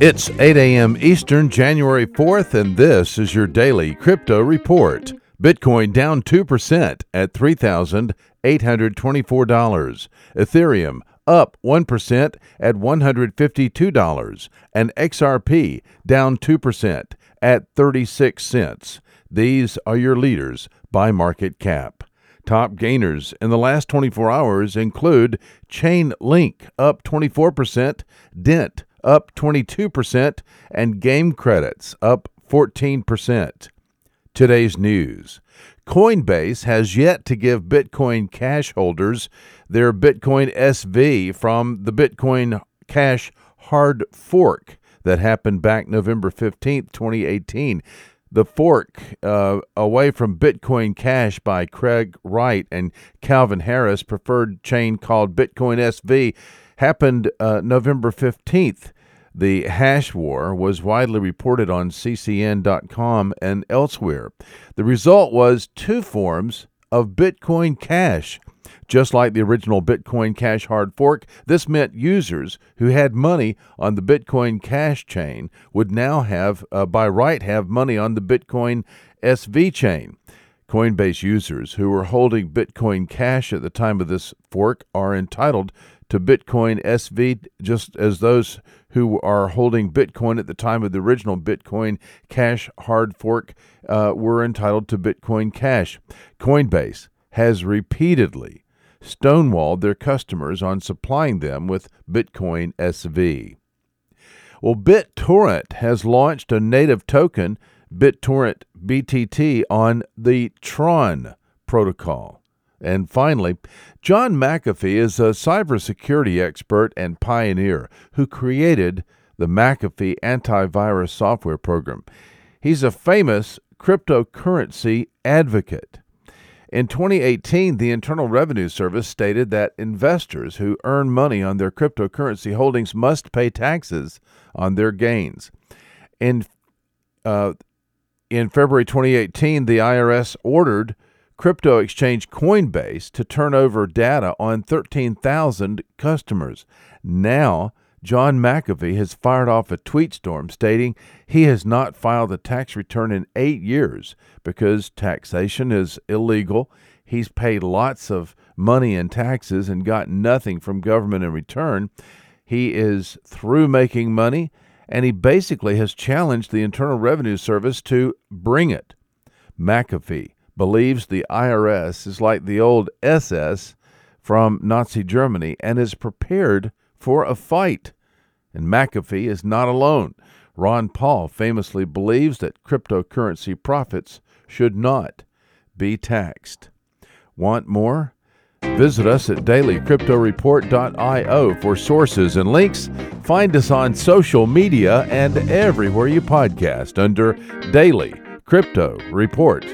It's 8 a.m. Eastern, January 4th, and this is your daily crypto report. Bitcoin down 2% at $3,824. Ethereum up 1% at $152. And XRP down 2% at 36 cents. These are your leaders by market cap. Top gainers in the last 24 hours include Chainlink up 24%, Dent up 22%, and game credits up 14%. Today's news Coinbase has yet to give Bitcoin Cash holders their Bitcoin SV from the Bitcoin Cash hard fork that happened back November 15th, 2018. The fork uh, away from Bitcoin Cash by Craig Wright and Calvin Ayre's, preferred chain called Bitcoin SV, happened uh, November 15th. The hash war was widely reported on ccn.com and elsewhere. The result was two forms of Bitcoin Cash. Just like the original Bitcoin Cash hard fork, this meant users who had money on the Bitcoin Cash chain would now have, uh, by right, have money on the Bitcoin SV chain. Coinbase users who were holding Bitcoin Cash at the time of this fork are entitled to Bitcoin SV just as those who are holding Bitcoin at the time of the original Bitcoin Cash hard fork uh, were entitled to Bitcoin Cash. Coinbase has repeatedly stonewalled their customers on supplying them with Bitcoin SV. Well, BitTorrent has launched a native token, BitTorrent BTT, on the Tron protocol. And finally, John McAfee is a cybersecurity expert and pioneer who created the McAfee antivirus software program. He's a famous cryptocurrency advocate. In 2018, the Internal Revenue Service stated that investors who earn money on their cryptocurrency holdings must pay taxes on their gains. In, uh, in February 2018, the IRS ordered crypto exchange Coinbase to turn over data on 13,000 customers. Now, John McAfee has fired off a tweet storm stating he has not filed a tax return in eight years because taxation is illegal. He's paid lots of money in taxes and got nothing from government in return. He is through making money, and he basically has challenged the Internal Revenue Service to bring it. McAfee believes the IRS is like the old SS from Nazi Germany and is prepared for a fight. And McAfee is not alone. Ron Paul famously believes that cryptocurrency profits should not be taxed. Want more? Visit us at dailycryptoreport.io for sources and links. Find us on social media and everywhere you podcast under Daily Crypto Report.